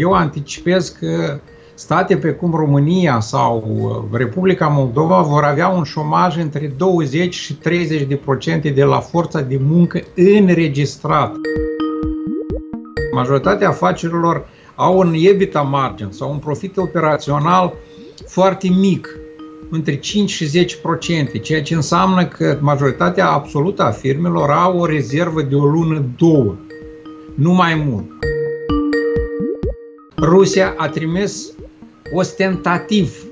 Eu anticipez că state pe cum România sau Republica Moldova vor avea un șomaj între 20 și 30 de procente de la forța de muncă înregistrat. Majoritatea afacerilor au un EBITDA margin sau un profit operațional foarte mic, între 5 și 10 procente, ceea ce înseamnă că majoritatea absolută a firmelor au o rezervă de o lună, două, nu mai mult. Rusia a trimis ostentativ,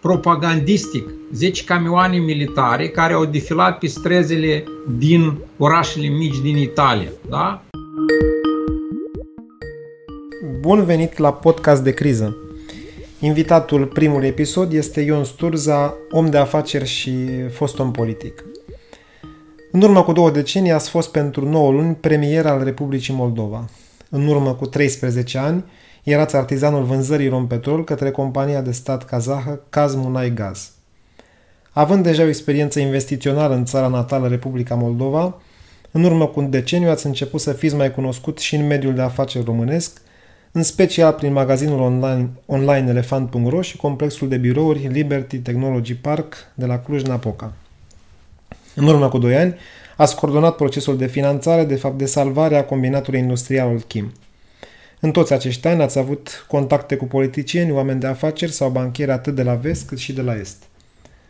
propagandistic, 10 camioane militare care au defilat pe străzile din orașele mici din Italia. Da? Bun venit la podcast de criză. Invitatul primului episod este Ion Sturza, om de afaceri și fost om politic. În urmă cu două decenii ați fost pentru 9 luni premier al Republicii Moldova. În urmă cu 13 ani erați artizanul vânzării rompetrol către compania de stat kazahă Kazmunai Gaz. Având deja o experiență investițională în țara natală Republica Moldova, în urmă cu un deceniu ați început să fiți mai cunoscut și în mediul de afaceri românesc – în special prin magazinul online, online elefant.ro și complexul de birouri Liberty Technology Park de la Cluj-Napoca. În urmă cu 2 ani, ați coordonat procesul de finanțare, de fapt de salvare a combinatului industrial Kim. În toți acești ani ați avut contacte cu politicieni, oameni de afaceri sau banchieri atât de la vest cât și de la est.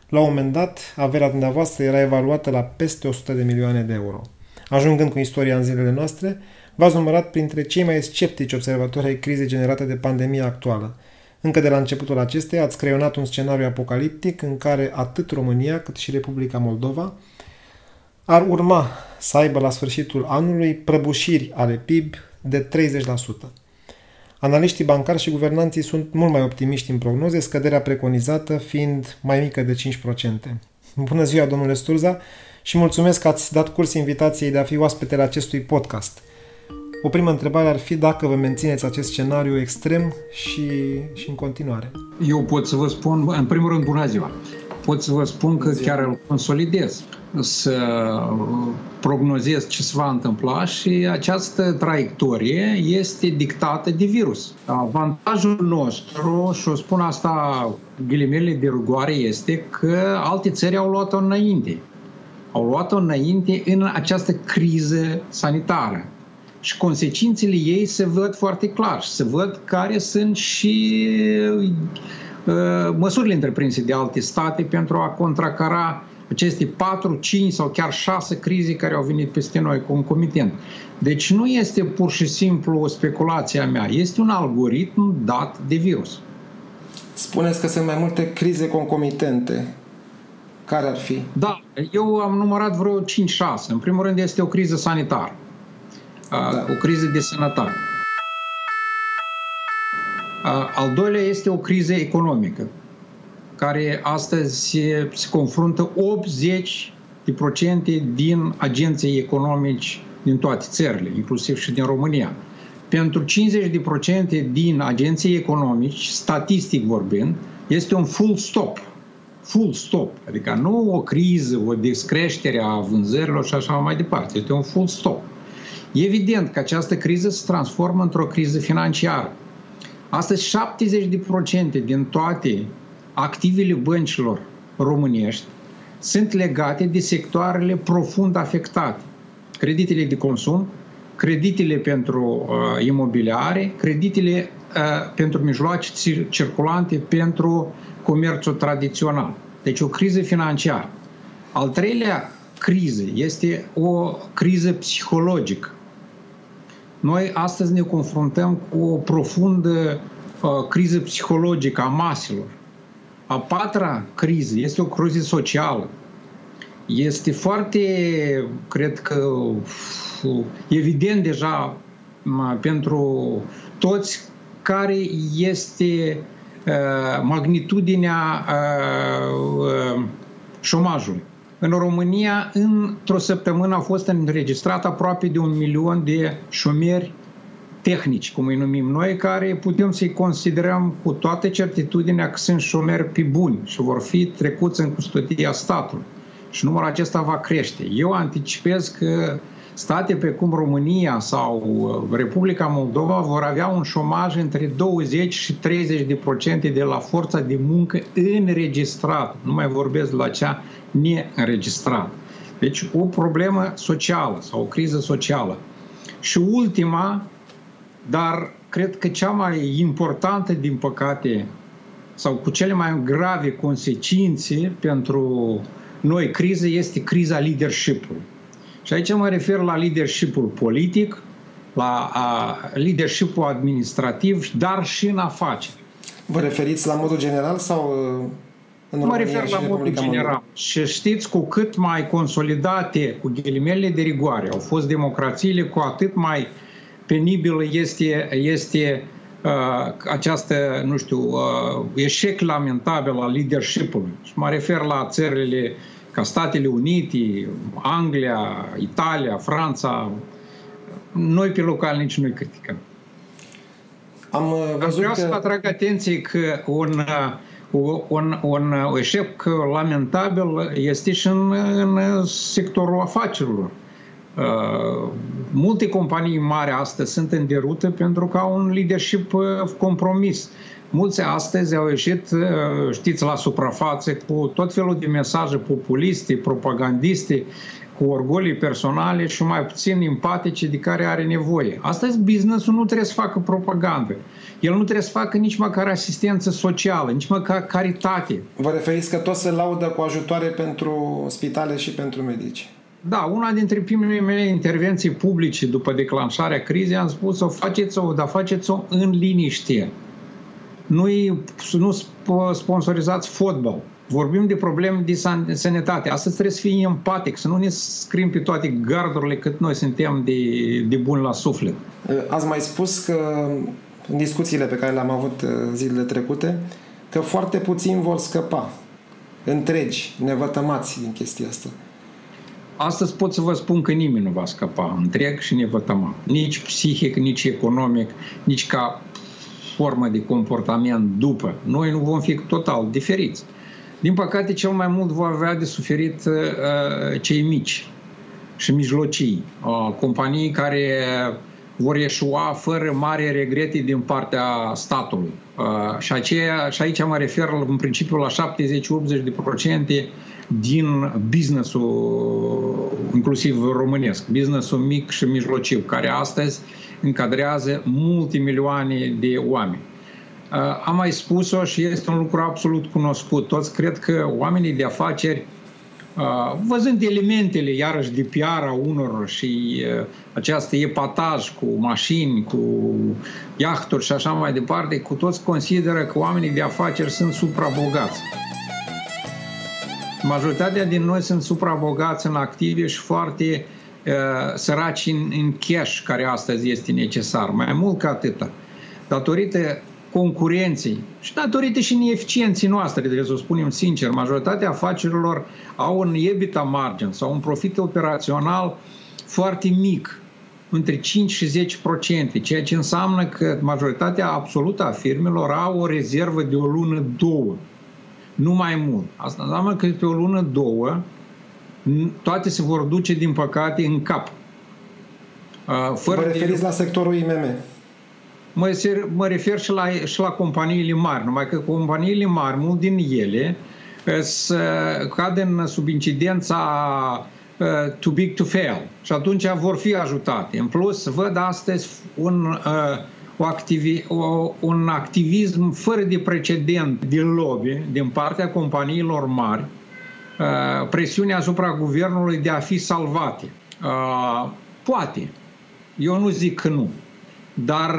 La un moment dat, averea dumneavoastră era evaluată la peste 100 de milioane de euro. Ajungând cu istoria în zilele noastre, v-ați numărat printre cei mai sceptici observatori ai crizei generate de pandemia actuală. Încă de la începutul acesteia ați creionat un scenariu apocaliptic în care atât România cât și Republica Moldova ar urma să aibă la sfârșitul anului prăbușiri ale PIB de 30%. Analiștii bancari și guvernanții sunt mult mai optimiști în prognoze, scăderea preconizată fiind mai mică de 5%. Bună ziua, domnule Sturza, și mulțumesc că ați dat curs invitației de a fi oaspetele acestui podcast – o primă întrebare ar fi dacă vă mențineți acest scenariu extrem și, și în continuare. Eu pot să vă spun, în primul rând, bună ziua. Pot să vă spun că chiar îl consolidez, să prognozez ce se va întâmpla și această traiectorie este dictată de virus. Avantajul nostru, și o spun asta ghilimele de rugoare, este că alte țări au luat-o înainte. Au luat-o înainte în această criză sanitară și consecințele ei se văd foarte clar se văd care sunt și uh, măsurile întreprinse de alte state pentru a contracara aceste 4, 5 sau chiar 6 crize care au venit peste noi concomitent. Deci nu este pur și simplu o speculație a mea, este un algoritm dat de virus. Spuneți că sunt mai multe crize concomitente. Care ar fi? Da, eu am numărat vreo 5-6. În primul rând este o criză sanitară da. o criză de sănătate. Al doilea este o criză economică, care astăzi se, se confruntă 80 de procente din agenții economici din toate țările, inclusiv și din România. Pentru 50 de procente din agenții economici, statistic vorbind, este un full stop. Full stop. Adică nu o criză, o descreștere a vânzărilor și așa mai departe. Este un full stop. Evident că această criză se transformă într-o criză financiară. Astăzi 70% din toate activele băncilor românești sunt legate de sectoarele profund afectate. Creditele de consum, creditele pentru uh, imobiliare, creditele uh, pentru mijloace circulante pentru comerțul tradițional. Deci o criză financiară. Al treilea criză este o criză psihologică. Noi astăzi ne confruntăm cu o profundă uh, criză psihologică a maselor. A patra criză este o criză socială. Este foarte, cred că, evident deja pentru toți care este uh, magnitudinea uh, uh, șomajului. În România, într-o săptămână, a fost înregistrat aproape de un milion de șomeri tehnici, cum îi numim noi, care putem să-i considerăm cu toată certitudinea că sunt șomeri pe buni și vor fi trecuți în custodia statului. Și numărul acesta va crește. Eu anticipez că state precum România sau uh, Republica Moldova vor avea un șomaj între 20 și 30 de procente de la forța de muncă înregistrat. Nu mai vorbesc la cea neînregistrat. Deci o problemă socială sau o criză socială. Și ultima, dar cred că cea mai importantă, din păcate, sau cu cele mai grave consecințe pentru noi criză este criza leadership-ului. Și aici mă refer la leadership-ul politic, la a, leadership-ul administrativ, dar și în afaceri. Vă referiți la modul general sau uh, în Mă refer la modul general. Și știți, cu cât mai consolidate, cu ghilimele de rigoare, au fost democrațiile, cu atât mai penibil este, este uh, această, nu știu, uh, eșec lamentabil al leadership-ului. Și mă refer la țările ca Statele Unite, Anglia, Italia, Franța. Noi pe local nici nu-i criticăm. Am uh, văzut Vreau că... să atrag atenție că un uh, un, un eșec lamentabil este și în, în sectorul afacerilor. Uh, multe companii mari astăzi sunt în derută pentru că au un leadership uh, compromis. Mulți astăzi au ieșit, uh, știți, la suprafață cu tot felul de mesaje populiste, propagandiste, cu orgolii personale și mai puțin empatice de care are nevoie. Astăzi businessul nu trebuie să facă propagandă. El nu trebuie să facă nici măcar asistență socială, nici măcar caritate. Vă referiți că tot se laudă cu ajutoare pentru spitale și pentru medici. Da, una dintre primele mele intervenții publice după declanșarea crizei am spus-o, faceți-o, dar faceți-o în liniște. Nu, nu sponsorizați fotbal. Vorbim de probleme de sănătate. Astăzi trebuie să fii empatic, să nu ne scrim pe toate gardurile cât noi suntem de, de bun la suflet. Ați mai spus că în discuțiile pe care le-am avut uh, zilele trecute, că foarte puțini vor scăpa întregi, nevătămați din chestia asta. Astăzi pot să vă spun că nimeni nu va scăpa întreg și nevătămat. Nici psihic, nici economic, nici ca formă de comportament după. Noi nu vom fi total diferiți. Din păcate, cel mai mult vor avea de suferit uh, cei mici și mijlocii, uh, companii care vor ieșua fără mare regrete din partea statului. Uh, și, aceea, și aici mă refer în principiu la 70-80% din businessul, inclusiv românesc, businessul mic și mijlociu, care astăzi încadrează multe milioane de oameni. Uh, am mai spus-o și este un lucru absolut cunoscut. Toți cred că oamenii de afaceri Uh, văzând elementele, iarăși, de PR a unor și uh, această epataj cu mașini, cu iahturi și așa mai departe, cu toți consideră că oamenii de afaceri sunt suprabogați. Majoritatea din noi sunt suprabogați în active și foarte uh, săraci în, în cash, care astăzi este necesar. Mai mult ca atâta. Datorită concurenței și datorită și neeficienții noastre, trebuie să o spunem sincer, majoritatea afacerilor au un EBITDA margin sau un profit operațional foarte mic, între 5 și 10 procente, ceea ce înseamnă că majoritatea absolută a firmelor au o rezervă de o lună, două, nu mai mult. Asta înseamnă că pe o lună, două, toate se vor duce, din păcate, în cap. Fără Vă referiți de... la sectorul IMM? Mă, mă refer și la, și la companiile mari, numai că companiile mari, mult din ele, să cad în sub incidența uh, too big to fail și atunci vor fi ajutate. În plus, văd astăzi un, uh, o activi, o, un activism fără de precedent din lobby din partea companiilor mari, uh, presiunea asupra guvernului de a fi salvate. Uh, poate. Eu nu zic că nu. Dar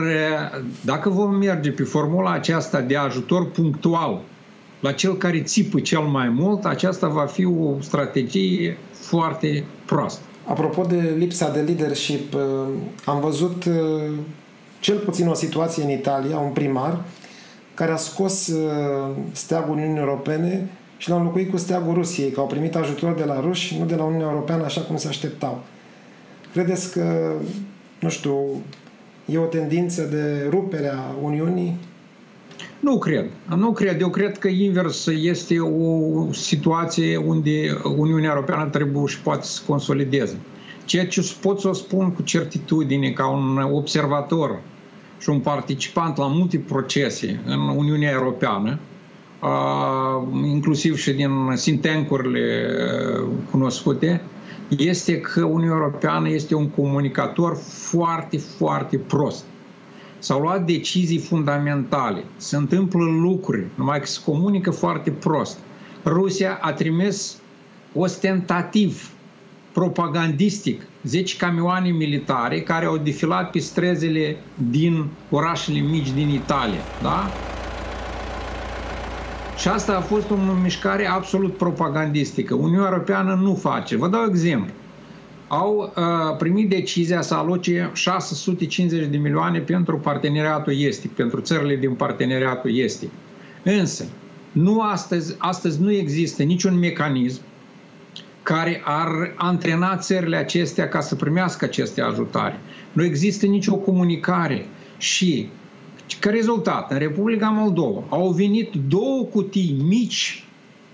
dacă vom merge pe formula aceasta de ajutor punctual la cel care țipă cel mai mult, aceasta va fi o strategie foarte proastă. Apropo de lipsa de leadership, am văzut cel puțin o situație în Italia, un primar care a scos steagul Uniunii Europene și l-a înlocuit cu steagul Rusiei, că au primit ajutor de la ruși, nu de la Uniunea Europeană, așa cum se așteptau. Credeți că, nu știu, E o tendință de rupere a Uniunii? Nu cred. Nu cred. Eu cred că invers este o situație unde Uniunea Europeană trebuie și poate să consolideze. Ceea ce pot să o spun cu certitudine ca un observator și un participant la multe procese în Uniunea Europeană, inclusiv și din sintencurile cunoscute, este că Uniunea Europeană este un comunicator foarte, foarte prost. S-au luat decizii fundamentale, se întâmplă lucruri, numai că se comunică foarte prost. Rusia a trimis ostentativ, propagandistic, 10 camioane militare care au defilat pe străzile din orașele mici din Italia. Da? Și asta a fost o mișcare absolut propagandistică. Uniunea Europeană nu face. Vă dau exemplu. Au uh, primit decizia să aloce 650 de milioane pentru parteneriatul estic, pentru țările din parteneriatul estic. Însă, nu astăzi, astăzi nu există niciun mecanism care ar antrena țările acestea ca să primească aceste ajutare. Nu există nicio comunicare și ca rezultat, în Republica Moldova au venit două cutii mici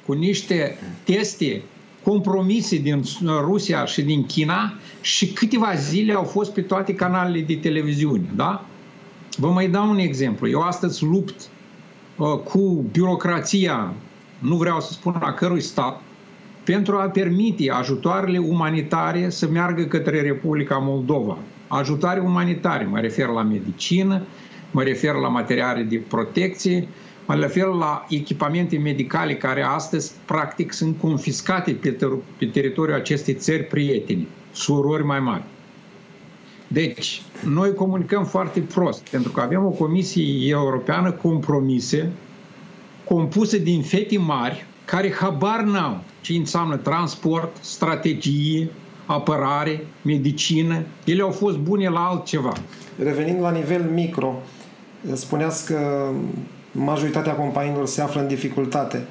cu niște teste compromise din Rusia și din China și câteva zile au fost pe toate canalele de televiziune. Da? Vă mai dau un exemplu. Eu astăzi lupt uh, cu birocrația, nu vreau să spun a cărui stat, pentru a permite ajutoarele umanitare să meargă către Republica Moldova. Ajutoare umanitare, mă refer la medicină, mă refer la materiale de protecție, mă refer la echipamente medicale care astăzi practic sunt confiscate pe, ter- pe teritoriul acestei țări prieteni, surori mai mari. Deci, noi comunicăm foarte prost, pentru că avem o comisie europeană compromise, compusă din fete mari, care habar n-au ce înseamnă transport, strategie, apărare, medicină. Ele au fost bune la altceva. Revenind la nivel micro, spuneați că majoritatea companiilor se află în dificultate.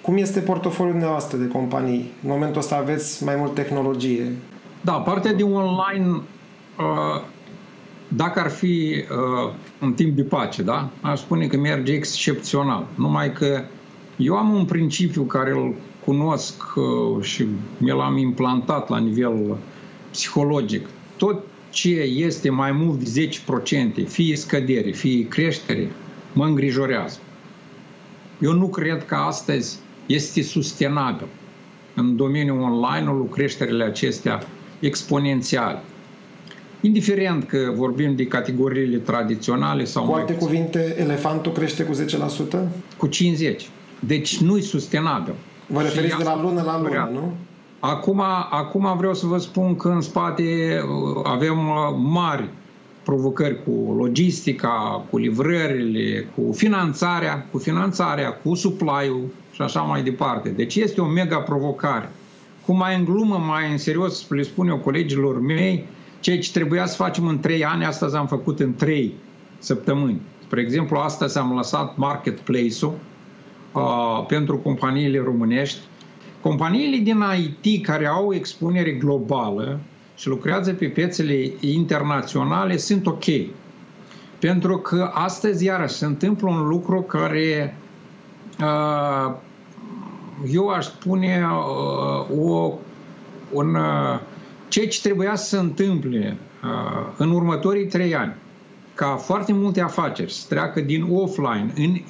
Cum este portofoliul noastră de companii? În momentul ăsta aveți mai mult tehnologie. Da, partea de online, uh, dacă ar fi uh, în timp de pace, da, aș spune că merge excepțional. Numai că eu am un principiu care îl cunosc uh, și mi l-am implantat la nivel psihologic. Tot ce este mai mult de 10%, fie scădere, fie creștere, mă îngrijorează. Eu nu cred că astăzi este sustenabil în domeniul online-ul creșterile acestea exponențiale. Indiferent că vorbim de categoriile tradiționale sau... Cu alte mai... cuvinte, elefantul crește cu 10%? Cu 50%. Deci nu-i sustenabil. Vă referiți de la lună la lună, nu? Acum, acum vreau să vă spun că în spate uh, avem uh, mari provocări cu logistica, cu livrările, cu finanțarea, cu finanțarea, cu supply-ul și așa mai departe. Deci este o mega provocare. Cum mai în glumă, mai în serios, le spun eu colegilor mei, ceea ce trebuia să facem în trei ani, astăzi am făcut în trei săptămâni. Spre exemplu, astăzi am lăsat marketplace-ul uh, pentru companiile românești Companiile din IT care au expunere globală și lucrează pe piețele internaționale sunt ok. Pentru că astăzi, iarăși, se întâmplă un lucru care uh, eu aș spune uh, o, un, uh, ceea ce trebuia să se întâmple în următorii trei ani ca foarte multe afaceri să treacă din offline în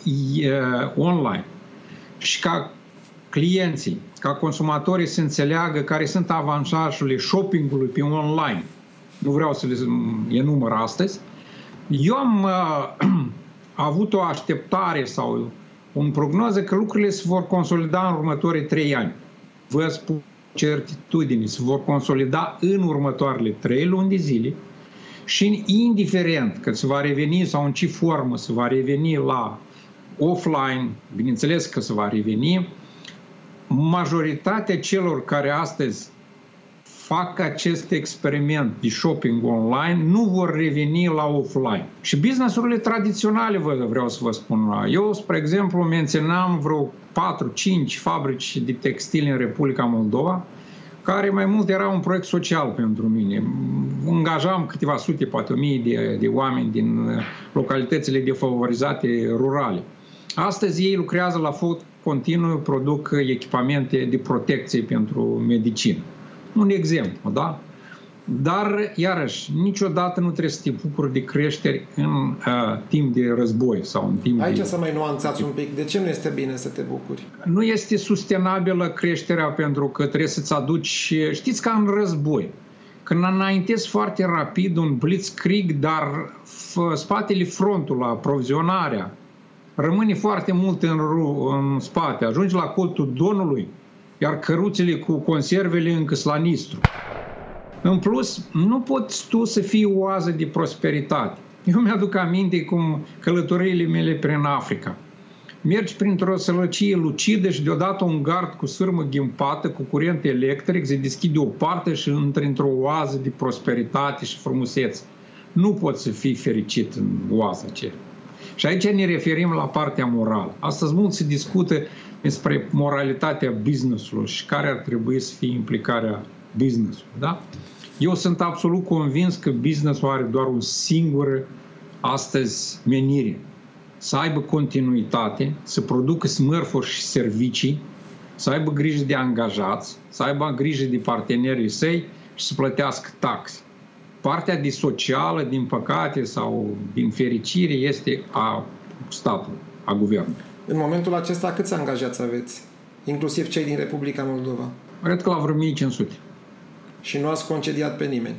online și ca clienții, ca consumatorii să înțeleagă care sunt avantajele shoppingului pe online. Nu vreau să le enumăr astăzi. Eu am uh, avut o așteptare sau un prognoză că lucrurile se vor consolida în următorii trei ani. Vă spun certitudine, se vor consolida în următoarele trei luni de zile și indiferent că se va reveni sau în ce formă se va reveni la offline, bineînțeles că se va reveni, majoritatea celor care astăzi fac acest experiment de shopping online nu vor reveni la offline. Și businessurile tradiționale, vă vreau să vă spun. Eu, spre exemplu, menționam vreo 4-5 fabrici de textile în Republica Moldova, care mai mult era un proiect social pentru mine. Angajam câteva sute, poate o mii de, de oameni din localitățile defavorizate rurale. Astăzi ei lucrează la continuu produc echipamente de protecție pentru medicină. Un exemplu, da? Dar, iarăși, niciodată nu trebuie să te bucuri de creșteri în uh, timp de război sau în timp Aici de... să mai nuanțați un pic. De ce nu este bine să te bucuri? Nu este sustenabilă creșterea pentru că trebuie să-ți aduci... Știți ca în război. Când înaintezi foarte rapid un blitzkrieg, dar spatele frontul, aprovizionarea, rămâne foarte mult în, în spate. Ajungi la colțul Donului, iar căruțele cu conservele încă la Nistru. În plus, nu poți tu să fii oază de prosperitate. Eu mi-aduc aminte cum călătoriile mele prin Africa. Mergi printr-o sălăcie lucidă și deodată un gard cu sârmă ghimpată, cu curent electric, se deschide o parte și intri într-o oază de prosperitate și frumusețe. Nu poți să fii fericit în oaza aceea. Și aici ne referim la partea morală. Astăzi mult se discută despre moralitatea business-ului și care ar trebui să fie implicarea business-ului. Da? Eu sunt absolut convins că business-ul are doar un singur astăzi menire. Să aibă continuitate, să producă smărfuri și servicii, să aibă grijă de angajați, să aibă grijă de partenerii săi și să plătească taxe. Partea de socială, din păcate sau din fericire, este a statului, a guvernului. În momentul acesta, câți angajați aveți? Inclusiv cei din Republica Moldova? Cred că la vreo 1500 și nu ați concediat pe nimeni.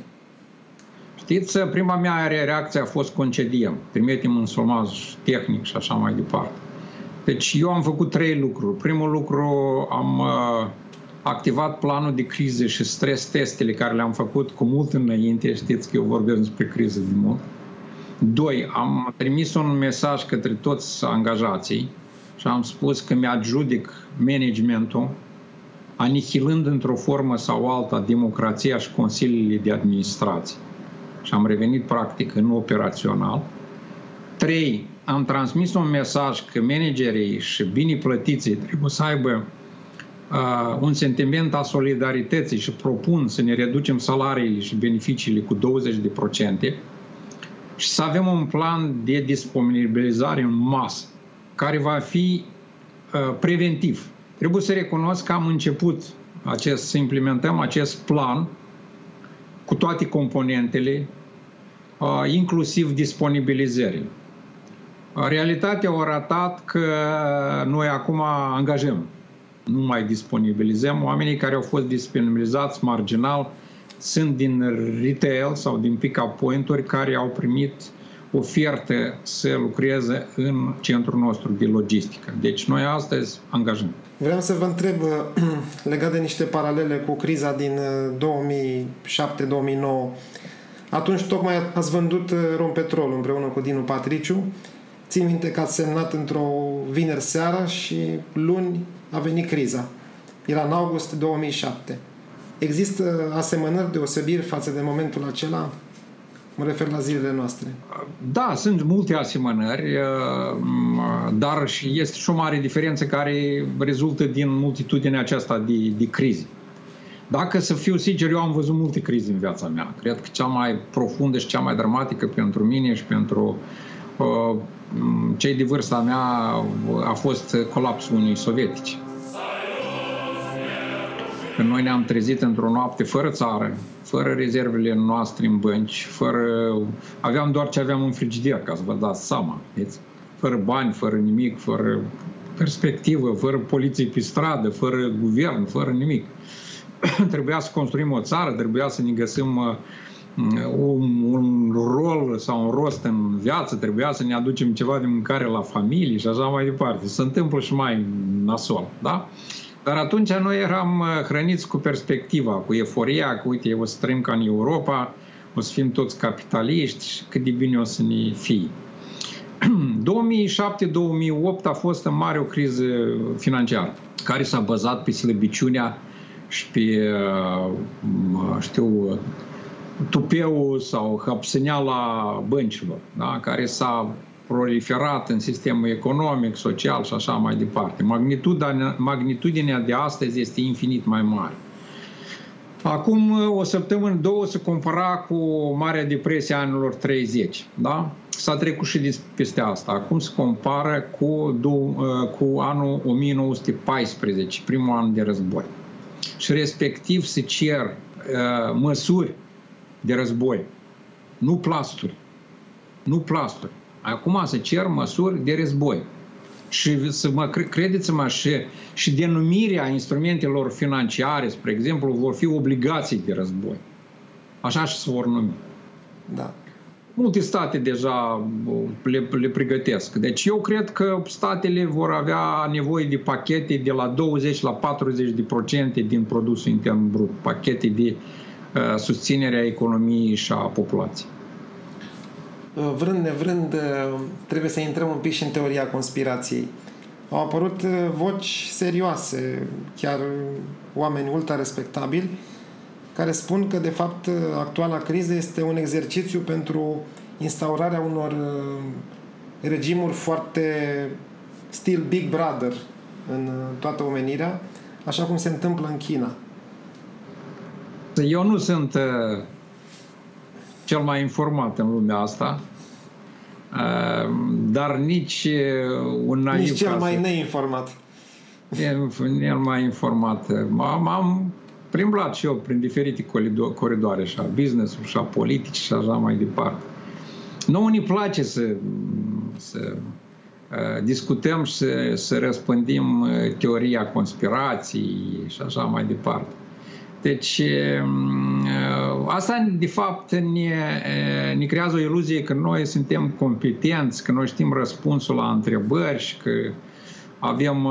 Știți, prima mea reacție a fost concediem, trimitem în somaj tehnic și așa mai departe. Deci eu am făcut trei lucruri. Primul lucru am uh, activat planul de crize și stres testele care le-am făcut cu mult înainte, știți că eu vorbesc despre criză de mult. Doi, am trimis un mesaj către toți angajații și am spus că mi-adjudic managementul anihilând într-o formă sau alta democrația și consiliile de administrație. Și am revenit practic în operațional. Trei, am transmis un mesaj că managerii și bine plătiții trebuie să aibă uh, un sentiment a solidarității și propun să ne reducem salariile și beneficiile cu 20% și să avem un plan de disponibilizare în masă care va fi uh, preventiv Trebuie să recunosc că am început acest, să implementăm acest plan cu toate componentele, inclusiv disponibilizările. Realitatea a arătat că noi acum angajăm, nu mai disponibilizăm. Oamenii care au fost disponibilizați marginal sunt din retail sau din pick-up point-uri care au primit ofertă să lucreze în centrul nostru de logistică. Deci noi astăzi angajăm. Vreau să vă întreb legat de niște paralele cu criza din 2007-2009. Uh, Atunci tocmai ați vândut uh, Rompetrol împreună cu Dinu Patriciu. Țin minte că ați semnat într-o vineri seară și luni a venit criza. Era în august 2007. Există asemănări deosebiri față de momentul acela? Mă refer la zilele noastre. Da, sunt multe asemănări, uh, dar și este și o mare diferență care rezultă din multitudinea aceasta de, de crize. Dacă să fiu sincer, eu am văzut multe crize în viața mea. Cred că cea mai profundă și cea mai dramatică pentru mine și pentru uh, cei de vârsta mea a fost colapsul Uniunii Sovietice. Când noi ne-am trezit într-o noapte fără țară, fără rezervele noastre în bănci, fără... aveam doar ce aveam în frigider, ca să vă dați seama, vedeți? Fără bani, fără nimic, fără perspectivă, fără poliție pe stradă, fără guvern, fără nimic. trebuia să construim o țară, trebuia să ne găsim uh, un, un rol sau un rost în viață, trebuia să ne aducem ceva de mâncare la familie și așa mai departe. Se întâmplă și mai nasol, da? Dar atunci noi eram uh, hrăniți cu perspectiva, cu euforia, că uite, o să trăim ca în Europa, o să fim toți capitaliști și cât de bine o să ne fie. 2007-2008 a fost în mare o criză financiară, care s-a bazat pe slăbiciunea și pe, uh, știu, tupeul sau hapsâneala băncilor, da? care s-a proliferat în sistemul economic, social și așa mai departe. Magnitudinea, magnitudinea de astăzi este infinit mai mare. Acum o săptămână, două se compara cu Marea Depresie a anilor 30. Da? S-a trecut și peste asta. Acum se compară cu, cu anul 1914, primul an de război. Și respectiv se cer uh, măsuri de război, nu plasturi. Nu plasturi. Acum se cer măsuri de război. Și să mă credeți-mă, și, și denumirea instrumentelor financiare, spre exemplu, vor fi obligații de război. Așa și se vor numi. Da. Multe state deja le, le pregătesc. Deci eu cred că statele vor avea nevoie de pachete de la 20 la 40 de procente din produsul intern brut, pachete de uh, susținere a economiei și a populației. Uh, vrând nevrând, uh, trebuie să intrăm un pic și în teoria conspirației. Au apărut uh, voci serioase, chiar oameni ultra respectabili, care spun că, de fapt, actuala criză este un exercițiu pentru instaurarea unor regimuri foarte stil Big Brother în toată omenirea, așa cum se întâmplă în China. Eu nu sunt cel mai informat în lumea asta, dar nici un naiv... Nici cel mai neinformat. Cel mai informat. M-am plimblat și eu prin diferite coridoare, și a business și a politici și așa mai departe. Nu ne place să, să discutăm și să, să răspândim teoria conspirației și așa mai departe. Deci, mm, asta de fapt ne, ne creează o iluzie că noi suntem competenți, că noi știm răspunsul la întrebări și că avem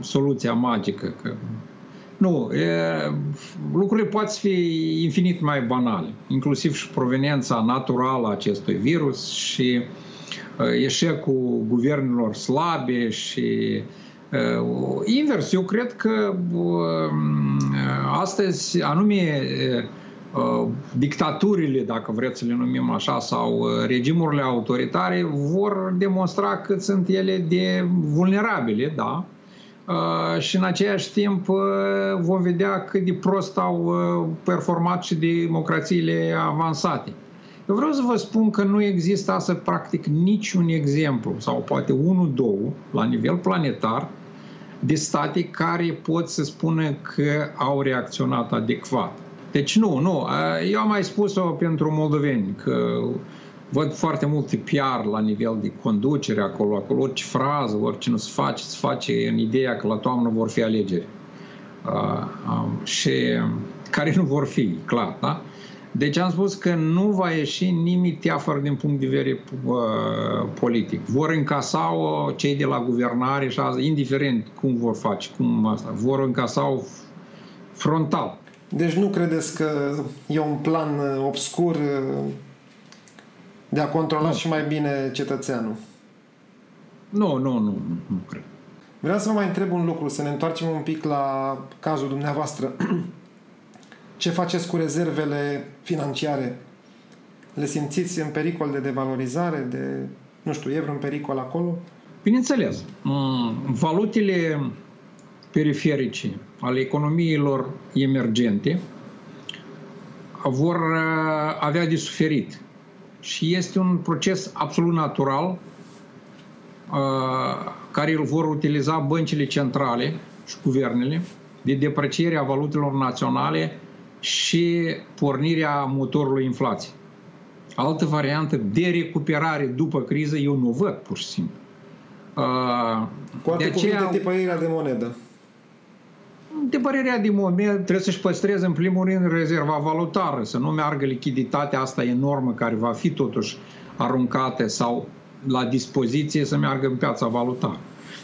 soluția magică. Că... Nu, lucrurile pot fi infinit mai banale, inclusiv și proveniența naturală a acestui virus și eșecul guvernelor slabe și Uh, invers, eu cred că uh, astăzi anume uh, dictaturile, dacă vreți să le numim așa, sau regimurile autoritare vor demonstra cât sunt ele de vulnerabile, da? Și în același timp vom vedea cât de prost au performat și democrațiile avansate. Eu vreau să vă spun că nu există asta practic niciun exemplu, sau poate unul, două, la nivel planetar, de state care pot să spună că au reacționat adecvat. Deci nu, nu. Eu am mai spus-o pentru moldoveni, că văd foarte multe PR la nivel de conducere acolo, acolo orice frază, orice nu se face, se face în ideea că la toamnă vor fi alegeri. Uh, um, și care nu vor fi, clar, da? Deci am spus că nu va ieși nimic teafăr din punct de vedere uh, politic. Vor încasa-o cei de la guvernare și asta, indiferent cum vor face, cum asta, vor încasa-o frontal. Deci nu credeți că e un plan uh, obscur uh, de a controla nu. și mai bine cetățeanul? Nu, nu, nu, nu cred. Vreau să vă mai întreb un lucru, să ne întoarcem un pic la cazul dumneavoastră. Ce faceți cu rezervele financiare? Le simțiți în pericol de devalorizare, de, nu știu, e vreun pericol acolo? Bineînțeles. Mm, valutele periferice ale economiilor emergente vor uh, avea de suferit. Și este un proces absolut natural uh, care îl vor utiliza băncile centrale și guvernele de depreciere a valutelor naționale și pornirea motorului inflației. Altă variantă de recuperare după criză eu nu văd, pur și simplu. Uh, Cu alte de aceea, cuvinte, tipărirea de monedă. Tipărirea de monedă trebuie să-și păstreze în primul rând rezerva valutară, să nu meargă lichiditatea asta enormă care va fi totuși aruncată sau la dispoziție să meargă în piața valutară.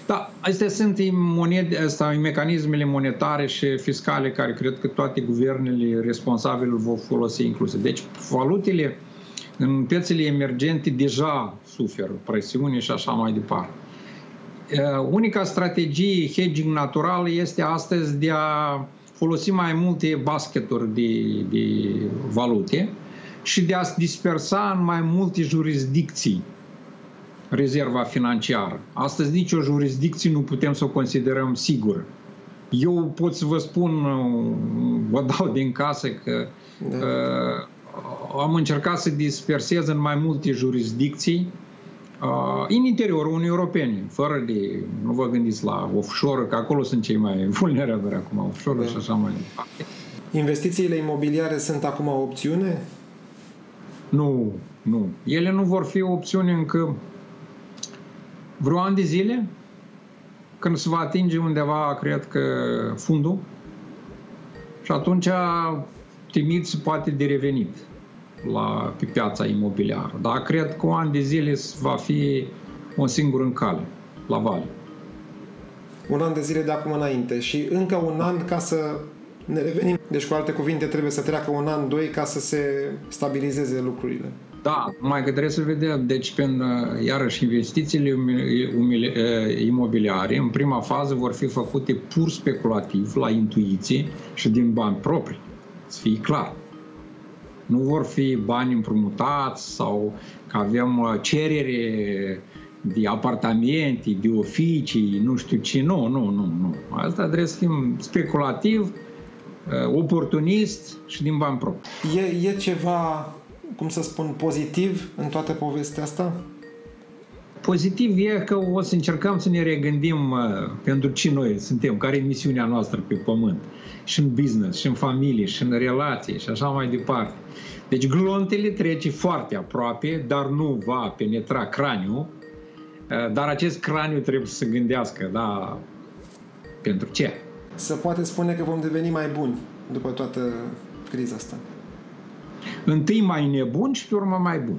Da, astea sunt monede, asta, mecanismele monetare și fiscale care cred că toate guvernele responsabile vor folosi incluse. Deci valutele în piețele emergente deja suferă presiune și așa mai departe. Unica strategie hedging natural este astăzi de a folosi mai multe basketuri de, de valute și de a dispersa în mai multe jurisdicții rezerva financiară. Astăzi nicio jurisdicție nu putem să o considerăm sigură. Eu pot să vă spun, vă dau din casă că da. uh, am încercat să dispersez în mai multe jurisdicții uh, în interiorul Uniunii Europene, fără de, nu vă gândiți la offshore, că acolo sunt cei mai vulnerabili acum, offshore da. și așa mai departe. Investițiile imobiliare sunt acum o opțiune? Nu, nu. Ele nu vor fi opțiuni încă vreo an de zile, când se va atinge undeva, cred că, fundul. Și atunci timid se poate de revenit la, pe piața imobiliară. Dar cred că un an de zile va fi un singur în cale, la vale. Un an de zile de acum înainte și încă un an ca să ne revenim. Deci, cu alte cuvinte, trebuie să treacă un an, doi, ca să se stabilizeze lucrurile. Da, mai că trebuie să vedem. Deci, prin, iarăși, investițiile imobiliare, în prima fază, vor fi făcute pur speculativ, la intuiție și din bani proprii. Să fie clar. Nu vor fi bani împrumutați sau că avem cerere de apartamente, de oficii, nu știu ce. Nu, nu, nu, nu. Asta trebuie să fim speculativ, oportunist și din bani proprii. E, e ceva cum să spun, pozitiv în toată povestea asta? Pozitiv e că o să încercăm să ne regândim uh, pentru ce noi suntem, care e misiunea noastră pe pământ, și în business, și în familie, și în relații, și așa mai departe. Deci glontele trece foarte aproape, dar nu va penetra craniul, uh, dar acest craniu trebuie să se gândească, da, pentru ce? Se poate spune că vom deveni mai buni după toată criza asta întâi mai nebun și pe urmă mai bun.